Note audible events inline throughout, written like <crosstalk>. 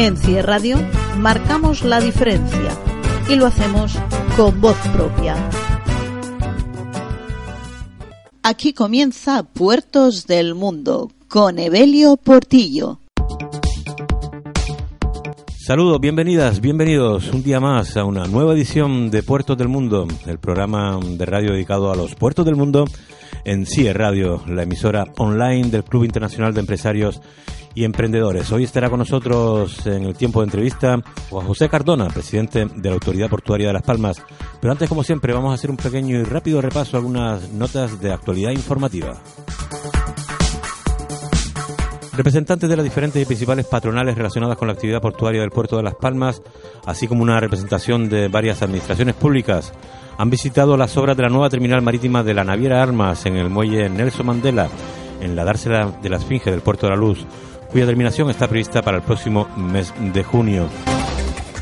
En CIE Radio marcamos la diferencia y lo hacemos con voz propia. Aquí comienza Puertos del Mundo con Evelio Portillo. Saludos, bienvenidas, bienvenidos un día más a una nueva edición de Puertos del Mundo, el programa de radio dedicado a los puertos del mundo en CIE Radio, la emisora online del Club Internacional de Empresarios y Emprendedores. Hoy estará con nosotros en el tiempo de entrevista Juan José Cardona, presidente de la Autoridad Portuaria de Las Palmas. Pero antes, como siempre, vamos a hacer un pequeño y rápido repaso a algunas notas de actualidad informativa. Representantes de las diferentes y principales patronales relacionadas con la actividad portuaria del puerto de Las Palmas, así como una representación de varias administraciones públicas, han visitado las obras de la nueva terminal marítima de la naviera Armas en el muelle Nelson Mandela, en la dársela de la Esfinge del Puerto de la Luz, cuya terminación está prevista para el próximo mes de junio.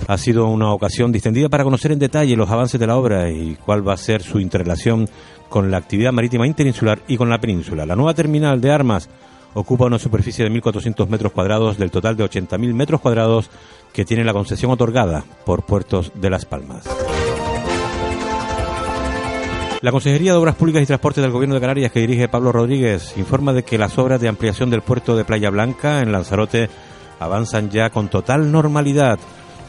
Ha sido una ocasión distendida para conocer en detalle los avances de la obra y cuál va a ser su interrelación con la actividad marítima interinsular y con la península. La nueva terminal de armas ocupa una superficie de 1.400 metros cuadrados del total de 80.000 metros cuadrados que tiene la concesión otorgada por Puertos de Las Palmas. La Consejería de Obras Públicas y Transportes del Gobierno de Canarias, que dirige Pablo Rodríguez, informa de que las obras de ampliación del puerto de Playa Blanca en Lanzarote avanzan ya con total normalidad,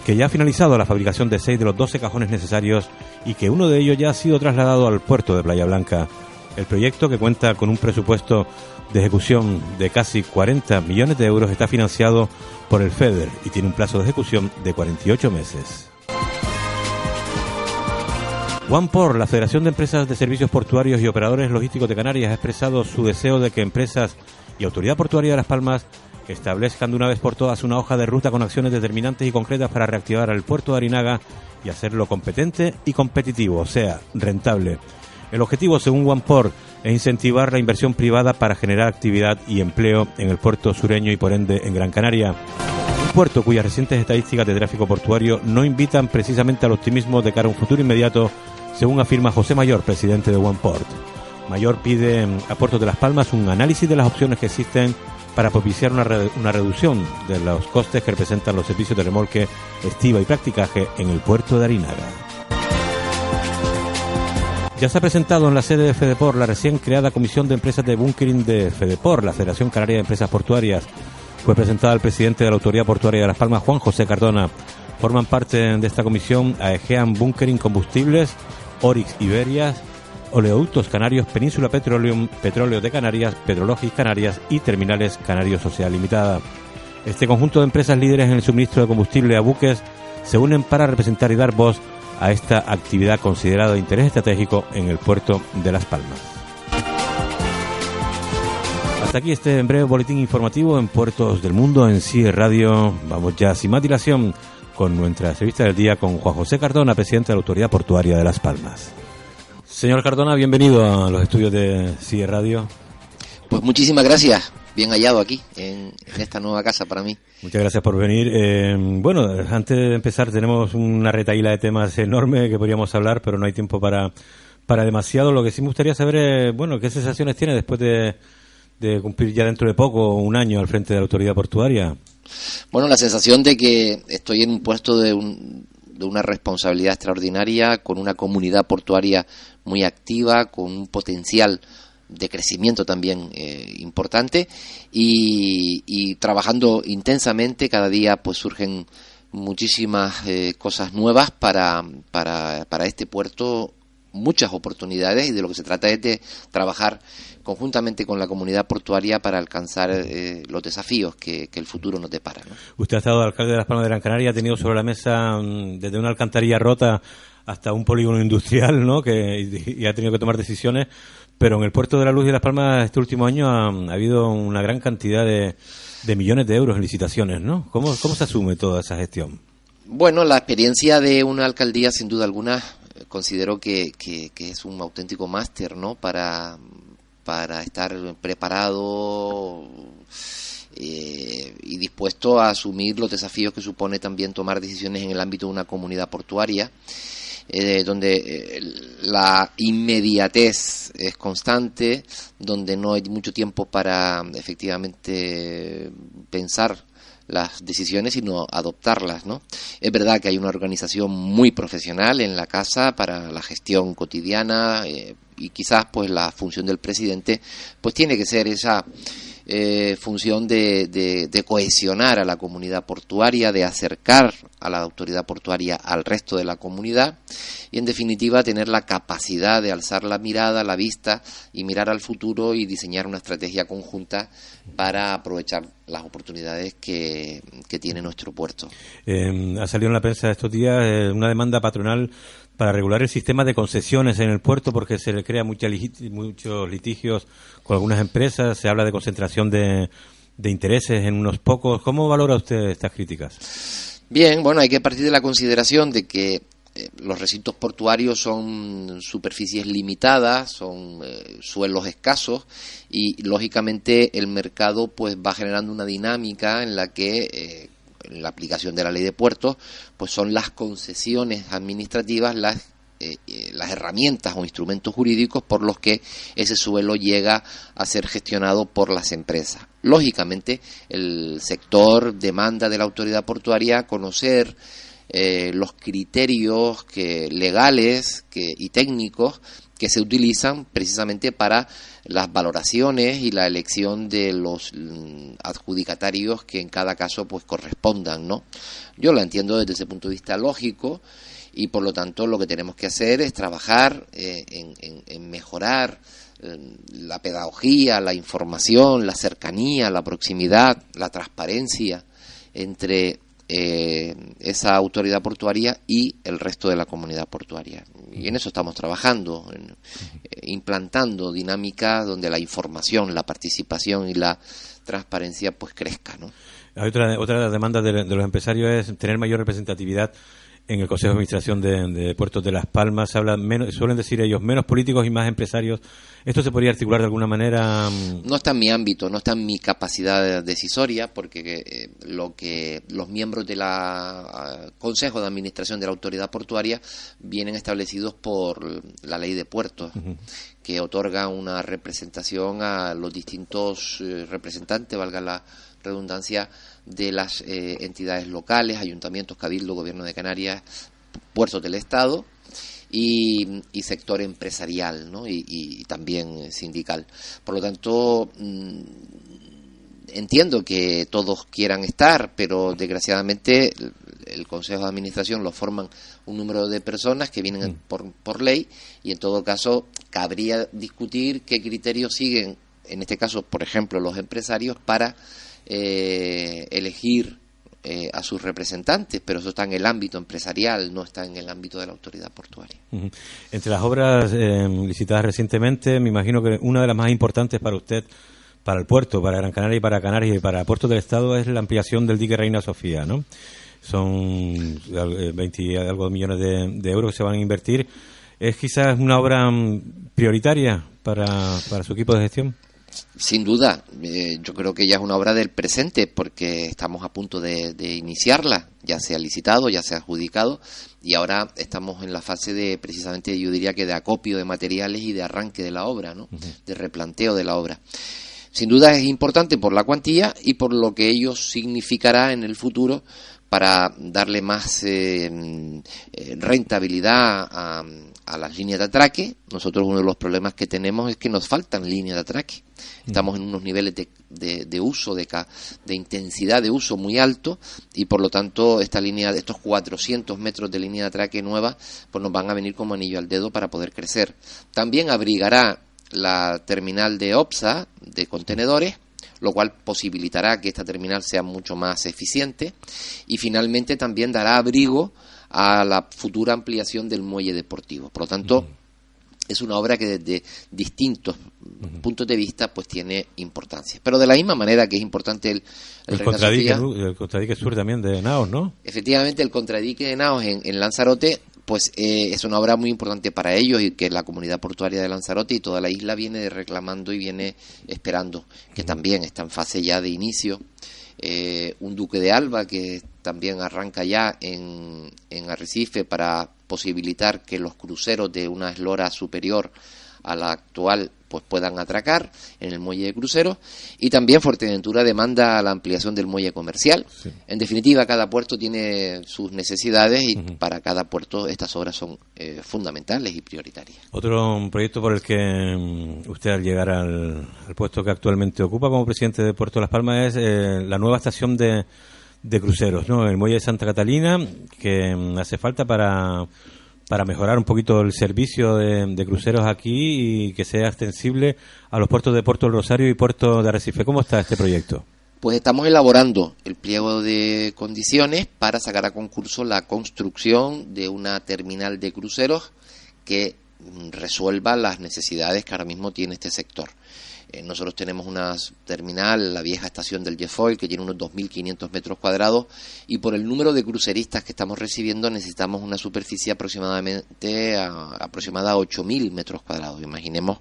que ya ha finalizado la fabricación de seis de los 12 cajones necesarios y que uno de ellos ya ha sido trasladado al puerto de Playa Blanca. El proyecto, que cuenta con un presupuesto de ejecución de casi 40 millones de euros, está financiado por el FEDER y tiene un plazo de ejecución de 48 meses. OnePort, la Federación de Empresas de Servicios Portuarios y Operadores Logísticos de Canarias, ha expresado su deseo de que empresas y Autoridad Portuaria de Las Palmas establezcan de una vez por todas una hoja de ruta con acciones determinantes y concretas para reactivar el puerto de Arinaga y hacerlo competente y competitivo, o sea, rentable. El objetivo, según OnePort, es incentivar la inversión privada para generar actividad y empleo en el puerto sureño y por ende en Gran Canaria. Un puerto cuyas recientes estadísticas de tráfico portuario no invitan precisamente al optimismo de cara a un futuro inmediato según afirma José Mayor, presidente de OnePort. Mayor pide a Puerto de Las Palmas un análisis de las opciones que existen para propiciar una, una reducción de los costes que representan los servicios de remolque, estiva y practicaje en el puerto de Arinaga. Ya se ha presentado en la sede de FEDEPOR la recién creada Comisión de Empresas de Bunkering de FEDEPOR, la Federación Canaria de Empresas Portuarias. Fue presentada al presidente de la Autoridad Portuaria de Las Palmas, Juan José Cardona. Forman parte de esta comisión Aegean Bunkering Combustibles, Orix Iberias, Oleoductos Canarios, Península Petroleum, Petróleo de Canarias, Petrologis Canarias y Terminales Canarios Social Limitada. Este conjunto de empresas líderes en el suministro de combustible a buques se unen para representar y dar voz a esta actividad considerada de interés estratégico en el puerto de Las Palmas. Hasta aquí este breve boletín informativo en Puertos del Mundo en CIE Radio. Vamos ya sin más dilación con nuestra entrevista del día con Juan José Cardona, presidente de la Autoridad Portuaria de Las Palmas. Señor Cardona, bienvenido a los estudios de CIE Radio. Pues muchísimas gracias, bien hallado aquí, en, esta nueva casa para mí. Muchas gracias por venir. Eh, bueno, antes de empezar tenemos una retaíla de temas enorme que podríamos hablar, pero no hay tiempo para, para demasiado. Lo que sí me gustaría saber es, bueno, qué sensaciones tiene después de, de cumplir ya dentro de poco un año al frente de la autoridad portuaria. Bueno, la sensación de que estoy en un puesto de, de una responsabilidad extraordinaria, con una comunidad portuaria muy activa, con un potencial de crecimiento también eh, importante y, trabajando intensamente cada día pues surgen muchísimas eh, cosas nuevas para, para, para este puerto muchas oportunidades y de lo que se trata es de trabajar conjuntamente con la comunidad portuaria para alcanzar eh, los desafíos que, el futuro nos depara. Usted ha estado alcalde de Las Palmas de Gran Canaria, ha tenido sobre la mesa mm, desde una alcantarilla rota hasta un polígono industrial, ¿no? Que y, ha tenido que tomar decisiones, pero en el puerto de la Luz y Las Palmas este último año ha, habido una gran cantidad de, de millones de euros en licitaciones, ¿no? ¿Cómo, cómo se asume toda esa gestión? Bueno, la experiencia de una alcaldía, sin duda alguna, considero que, que, es un auténtico máster, ¿no? Para, para estar preparado eh, y dispuesto a asumir los desafíos que supone también tomar decisiones en el ámbito de una comunidad portuaria. Eh, donde eh, la inmediatez es constante, donde no hay mucho tiempo para efectivamente pensar las decisiones, sino adoptarlas, ¿no? Es verdad que hay una organización muy profesional en la casa para la gestión cotidiana eh, y quizás pues la función del presidente pues tiene que ser esa eh, función de, de, cohesionar a la comunidad portuaria, de acercar a la autoridad portuaria al resto de la comunidad y en definitiva tener la capacidad de alzar la mirada, la vista y mirar al futuro y diseñar una estrategia conjunta para aprovechar las oportunidades que, tiene nuestro puerto. Eh, ha salido en la prensa estos días eh, una demanda patronal para regular el sistema de concesiones en el puerto porque se le crea muchos litigios con algunas empresas, se habla de concentración de, intereses en unos pocos. ¿Cómo valora usted estas críticas? Bien, bueno, hay que partir de la consideración de que eh, los recintos portuarios son superficies limitadas, son eh, suelos escasos y lógicamente el mercado pues va generando una dinámica en la que eh, la aplicación de la ley de puertos, pues son las concesiones administrativas las eh, eh, las herramientas o instrumentos jurídicos por los que ese suelo llega a ser gestionado por las empresas. Lógicamente, el sector demanda de la autoridad portuaria conocer eh, los criterios que, legales que, y técnicos que se utilizan precisamente para las valoraciones y la elección de los mm, adjudicatarios que en cada caso pues correspondan, ¿no? Yo lo entiendo desde ese punto de vista lógico y por lo tanto lo que tenemos que hacer es trabajar eh, en, mejorar eh, la pedagogía, la información, la cercanía, la proximidad, la transparencia entre eh, esa autoridad portuaria y el resto de la comunidad portuaria. Y en eso estamos trabajando, en, eh, implantando dinámicas donde la información, la participación y la transparencia pues crezca. ¿no? Hay otra, otra de, de los empresarios es tener mayor representatividad en el Consejo de Administración de, Puertos de Las Palmas habla menos, suelen decir ellos menos políticos y más empresarios. ¿Esto se podría articular de alguna manera? No está en mi ámbito, no está en mi capacidad decisoria, porque eh, lo que los miembros del Consejo de Administración de la Autoridad Portuaria vienen establecidos por la Ley de Puertos. que otorga una representación a los distintos eh, representantes, valga la redundancia, de las eh, entidades locales, ayuntamientos, cabildo, gobierno de Canarias, puertos del Estado y, sector empresarial ¿no? y, también sindical. Por lo tanto, mm, entiendo que todos quieran estar, pero desgraciadamente el Consejo de Administración lo forman un número de personas que vienen mm. por, por ley y en todo caso cabría discutir qué criterios siguen, en este caso, por ejemplo, los empresarios para eh, elegir eh, a sus representantes, pero eso está en el ámbito empresarial, no está en el ámbito de la autoridad portuaria. Entre las obras eh, licitadas recientemente, me imagino que una de las más importantes para usted, para el puerto, para Gran Canaria y para Canarias y para Puerto del Estado es la ampliación del dique Reina Sofía, ¿no? Son 20 algo millones de, de euros que se van a invertir. ¿Es quizás una obra mm, prioritaria para, para su equipo de gestión? Sin duda, eh, yo creo que ya es una obra del presente porque estamos a punto de, iniciarla, ya sea licitado, ya sea adjudicado, y ahora estamos en la fase de, precisamente, yo diría que de acopio de materiales y de arranque de la obra, ¿no? de replanteo de la obra. Sin duda es importante por la cuantía y por lo que ello significará en el futuro para darle más eh, eh, rentabilidad a, las líneas de atraque. Nosotros uno de los problemas que tenemos es que nos faltan líneas de atraque. Estamos en unos niveles de, de, uso, de, de intensidad de uso muy alto y por lo tanto esta línea, estos 400 metros de línea de atraque nueva, pues nos van a venir como anillo al dedo para poder crecer. También abrigará la terminal de OPSA de contenedores lo cual posibilitará que esta terminal sea mucho más eficiente y finalmente también dará abrigo a la futura ampliación del muelle deportivo. Por lo tanto, es una obra que desde distintos puntos de vista pues tiene importancia. Pero de la misma manera que es importante el, el, contradique, el contradique sur también de Naos, ¿no? Efectivamente, el contradique de Naos en, en Lanzarote pues eh, es una obra muy importante para ellos y que la comunidad portuaria de Lanzarote y toda la isla viene reclamando y viene esperando, que también está en fase ya de inicio. Eh, un duque de Alba que también arranca ya en, en Arrecife para posibilitar que los cruceros de una eslora superior a la actual pues puedan atracar en el muelle de cruceros y también Fuerteventura demanda la ampliación del muelle comercial. En definitiva, cada puerto tiene sus necesidades y para cada puerto estas obras son eh, fundamentales y prioritarias. Otro proyecto por el que mm, usted al llegar al, puesto que actualmente ocupa como presidente de Puerto Las Palmas es eh, la nueva estación de, de cruceros, ¿no? El muelle de Santa Catalina que mm, hace falta para para mejorar un poquito el servicio de, cruceros aquí y que sea extensible a los puertos de Puerto del Rosario y Puerto de Arrecife. ¿Cómo está este proyecto? Pues estamos elaborando el pliego de condiciones para sacar a concurso la construcción de una terminal de cruceros que resuelva las necesidades que ahora mismo tiene este sector. Eh, nosotros tenemos una terminal, la vieja estación del Jefoil, que tiene unos 2.500 metros cuadrados, y por el número de cruceristas que estamos recibiendo necesitamos una superficie aproximadamente a, aproximada a 8.000 metros cuadrados. Imaginemos,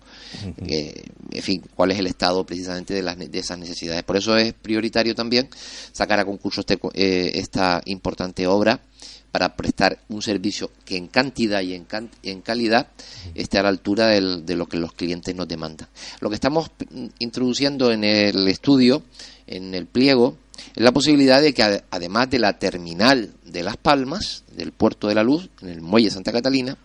en fin, cuál es el estado precisamente de, las, de esas necesidades. Por eso es prioritario también sacar a concurso este, eh, esta importante obra para prestar un servicio que en cantidad y en, en calidad esté a la altura de lo que los clientes nos demandan. Lo que estamos introduciendo en el estudio, en el pliego, es la posibilidad de que además de la terminal de Las Palmas, del puerto de la Luz, en el muelle Santa Catalina,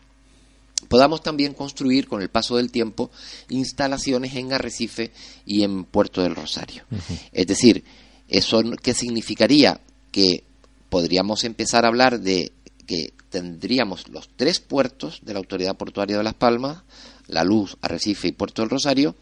podamos también construir con el paso del tiempo instalaciones en Arrecife y en Puerto del Rosario. Es decir, ¿eso qué significaría? Que podríamos empezar a hablar de que tendríamos los tres puertos de la Autoridad Portuaria de Las Palmas, La Luz, Arrecife y Puerto del Rosario,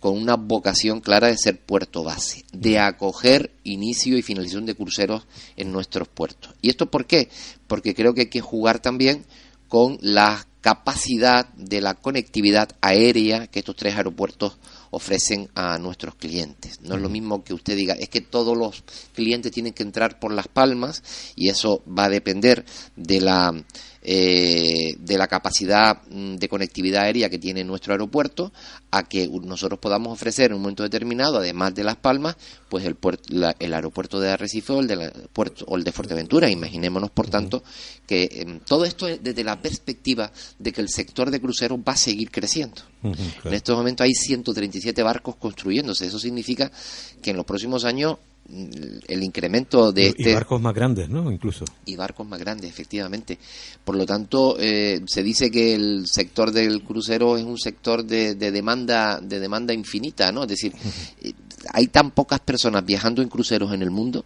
con una vocación clara de ser puerto base, de acoger inicio y finalización de cruceros en nuestros puertos. ¿Y esto por qué? Porque creo que hay que jugar también con la capacidad de la conectividad aérea que estos tres aeropuertos ofrecen a nuestros clientes. No es lo mismo que usted diga, es que todos los clientes tienen que entrar por las palmas y eso va a depender de la eh, de la capacidad mm, de conectividad aérea que tiene nuestro aeropuerto a que nosotros podamos ofrecer en un momento determinado, además de Las Palmas, pues el, el aeropuerto de Arrecife o el de, puerto, o el de Fuerteventura. Imaginémonos, por tanto, que em, todo esto es desde la perspectiva de que el sector de cruceros va a seguir creciendo. En estos momentos hay 137 barcos construyéndose. Eso significa que en los próximos años el incremento de y, este... barcos más grandes, ¿no? Incluso. Y barcos más grandes, efectivamente. Por lo tanto, eh, se dice que el sector del crucero es un sector de, demanda de demanda infinita, ¿no? Es decir, eh, hay tan pocas personas viajando en cruceros en el mundo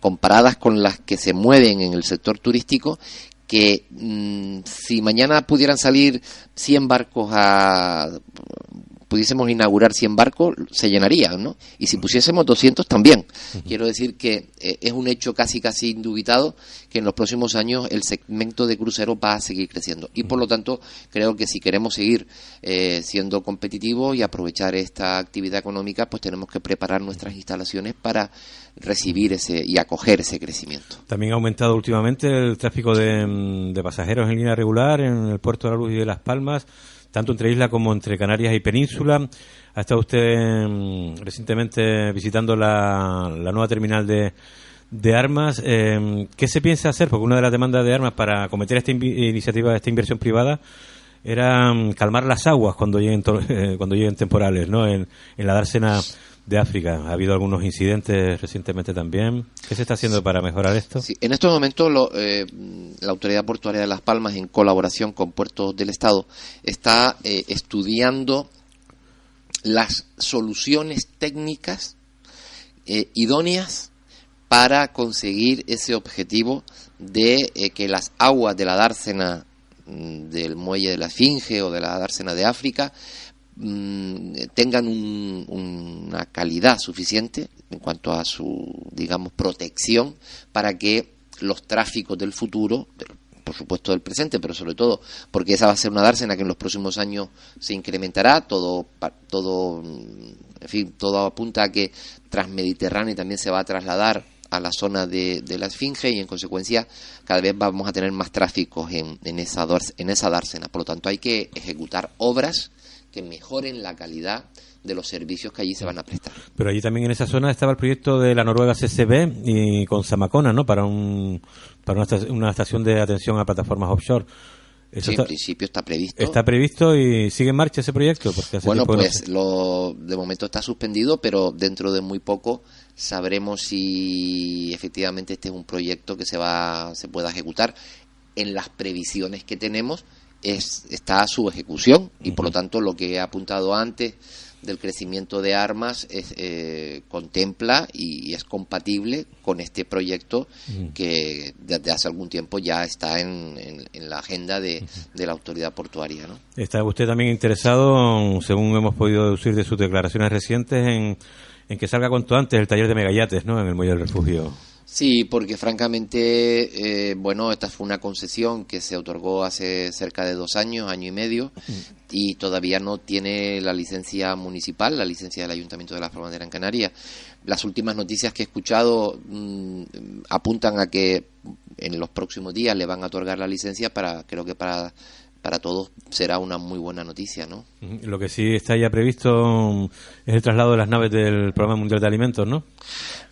comparadas con las que se mueven en el sector turístico que mm, si mañana pudieran salir 100 barcos a pudiésemos inaugurar 100 barcos, se llenaría, ¿no? Y si pusiésemos 200 también. Quiero decir que eh, es un hecho casi casi indubitado que en los próximos años el segmento de cruceros va a seguir creciendo. Y por lo tanto, creo que si queremos seguir eh, siendo competitivos y aprovechar esta actividad económica, pues tenemos que preparar nuestras instalaciones para recibir ese y acoger ese crecimiento. También ha aumentado últimamente el tráfico de, mm, de pasajeros en línea regular en el puerto de la Luz y de Las Palmas tanto entre isla como entre Canarias y Península. Ha estado usted mm, recientemente visitando la, nueva terminal de, de armas. Eh, ¿Qué se piensa hacer? Porque una de las demandas de armas para cometer esta iniciativa, esta inversión privada, era mm, calmar las aguas cuando lleguen, <laughs> eh, cuando lleguen temporales, ¿no? En, la dársena de África. Ha habido algunos incidentes recientemente también. ¿Qué se está haciendo para mejorar esto? Sí, en estos momentos eh, la Autoridad Portuaria de Las Palmas, en colaboración con Puertos del Estado, está eh, estudiando las soluciones técnicas eh, idóneas para conseguir ese objetivo de que las aguas de la dársena mm, del muelle de la Esfinge o de la dársena de África Mm, tengan una calidad suficiente en cuanto a su, digamos, protección para que los tráficos del futuro, por supuesto del presente, pero sobre todo porque esa va a ser una dársena que en los próximos años se incrementará, todo, todo, en fin, todo apunta a que Transmediterráneo también se va a trasladar a la zona de, la Esfinge y en consecuencia cada vez vamos a tener más tráfico en, en, esa, en esa dársena. Por lo tanto hay que ejecutar obras que mejoren la calidad de los servicios que allí se van a prestar. Pero allí también en esa zona estaba el proyecto de la Noruega CCB y con Samacona, ¿no? Para, un, para una, estación de atención a plataformas offshore. Eso sí, en principio está previsto. Está previsto y sigue en marcha ese proyecto. Porque bueno, pues lo, de momento está suspendido, pero dentro de muy poco sabremos si efectivamente este es un proyecto que se va se pueda ejecutar en las previsiones que tenemos es, está su ejecución y por lo tanto lo que he apuntado antes del crecimiento de armas es, eh, contempla y, es compatible con este proyecto que desde hace algún tiempo ya está en, la agenda de, la autoridad portuaria. ¿no? ¿Está usted también interesado, según hemos podido deducir de sus declaraciones recientes, en, en que salga cuanto antes el taller de megayates ¿no? en el muelle del refugio? Sí, porque francamente, eh, bueno, esta fue una concesión que se otorgó hace cerca de dos años, año y medio, y todavía no tiene la licencia municipal, la licencia del Ayuntamiento de la Frontera en Canarias. Las últimas noticias que he escuchado mm, apuntan a que en los próximos días le van a otorgar la licencia para, creo que para para todos será una muy buena noticia, ¿no? Lo que sí está ya previsto es el traslado de las naves del Programa Mundial de Alimentos, ¿no?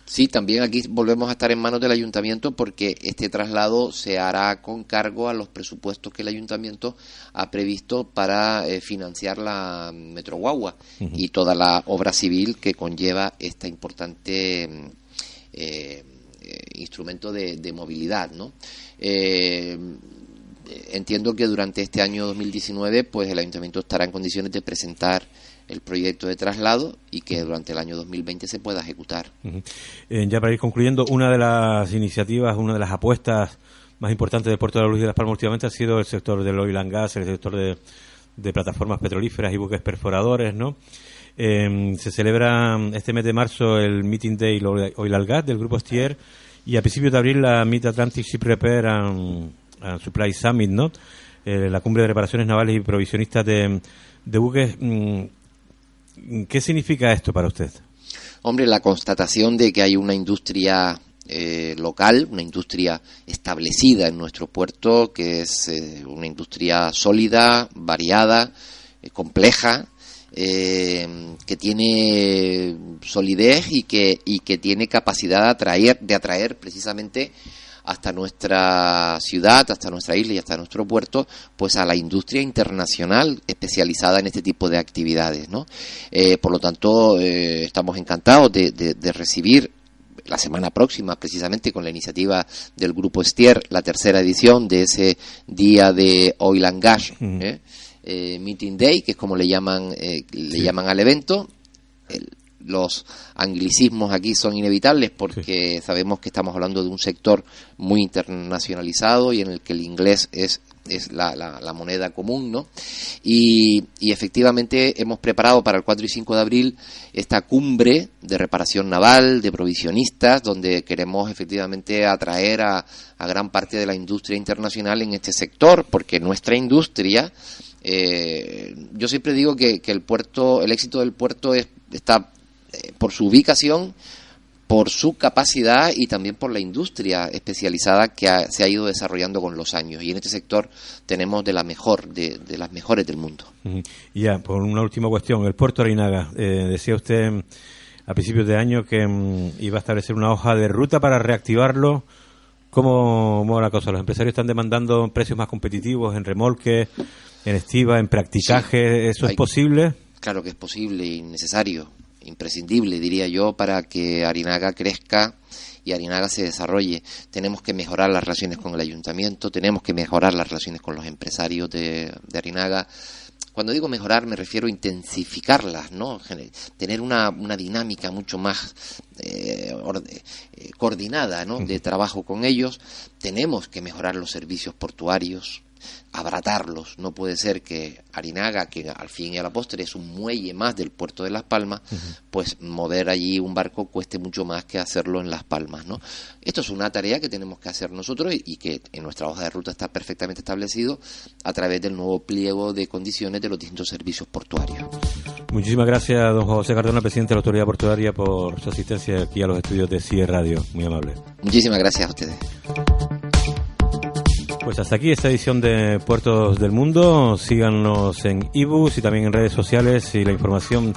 Sí, también aquí volvemos a estar en manos del ayuntamiento porque este traslado se hará con cargo a los presupuestos que el ayuntamiento ha previsto para eh, financiar la Metro Guagua y toda la obra civil que conlleva este importante mm, eh, eh, instrumento de, movilidad, ¿no? Entiendo que durante este año 2019 pues el ayuntamiento estará en condiciones de presentar el proyecto de traslado y que durante el año 2020 se pueda ejecutar. Eh, ya para ir concluyendo, una de las iniciativas, una de las apuestas más importantes del Puerto de la Luz y de Las Palmas últimamente ha sido el sector del oil and gas, el sector de, plataformas petrolíferas y buques perforadores, ¿no? Eh, se celebra este mes de marzo el Meeting Day Oil and Gas del Grupo Stier y a principios de abril la Mid Atlantic Ship Repair Supply Summit, ¿no? Eh, la cumbre de reparaciones navales y provisionistas de, buques. Mm, ¿Qué significa esto para usted? Hombre, la constatación de que hay una industria eh, local, una industria establecida en nuestro puerto, que es eh, una industria sólida, variada, compleja, que tiene solidez y que, y que tiene capacidad de atraer, de atraer precisamente hasta nuestra ciudad, hasta nuestra isla y hasta nuestro puerto, pues a la industria internacional especializada en este tipo de actividades, ¿no? Eh, por lo tanto, eh, estamos encantados de, recibir la semana próxima, precisamente con la iniciativa del Grupo Stier, la tercera edición de ese día de Oil and Gas, ¿eh? Meeting Day, que es como le llaman, le llaman al evento. El, los anglicismos aquí son inevitables porque sabemos que estamos hablando de un sector muy internacionalizado y en el que el inglés es es la, la, moneda común, ¿no? Y, y, efectivamente hemos preparado para el 4 y 5 de abril esta cumbre de reparación naval, de provisionistas, donde queremos efectivamente atraer a, a gran parte de la industria internacional en este sector, porque nuestra industria, eh, yo siempre digo que, que, el puerto, el éxito del puerto es, está por su ubicación, por su capacidad y también por la industria especializada que se ha ido desarrollando con los años. Y en este sector tenemos de la mejor, de, las mejores del mundo. Y ya, por una última cuestión, el puerto Arinaga, eh, decía usted mm, a principios de año que mm, iba a establecer una hoja de ruta para reactivarlo. ¿Cómo, va la cosa? Los empresarios están demandando precios más competitivos en remolque, en estiva, en practicaje. ¿Eso es posible? Claro que es posible y necesario imprescindible, diría yo, para que Arinaga crezca y Arinaga se desarrolle. Tenemos que mejorar las relaciones con el ayuntamiento, tenemos que mejorar las relaciones con los empresarios de, Arinaga. Cuando digo mejorar me refiero a intensificarlas, ¿no? Tener una, una dinámica mucho más eh, eh, coordinada, ¿no? De trabajo con ellos. Tenemos que mejorar los servicios portuarios, abratarlos. No puede ser que Arinaga, que al fin y a la postre es un muelle más del puerto de Las Palmas, pues mover allí un barco cueste mucho más que hacerlo en Las Palmas. ¿no? Esto es una tarea que tenemos que hacer nosotros y, que en nuestra hoja de ruta está perfectamente establecido a través del nuevo pliego de condiciones de los distintos servicios portuarios. Muchísimas gracias, don José Cardona, presidente de la Autoridad Portuaria, por su asistencia aquí a los estudios de CIE Radio. Muy amable. Muchísimas gracias a ustedes. Pues hasta aquí esta edición de Puertos del Mundo. Síganos en ebooks y también en redes sociales y la información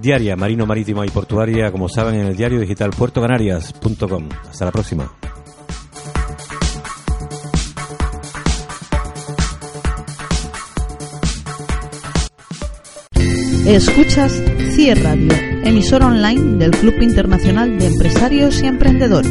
diaria marino, marítima y portuaria, como saben, en el diario digital puertocanarias.com. Hasta la próxima. Escuchas CIE Radio, emisor online del Club Internacional de Empresarios y Emprendedores.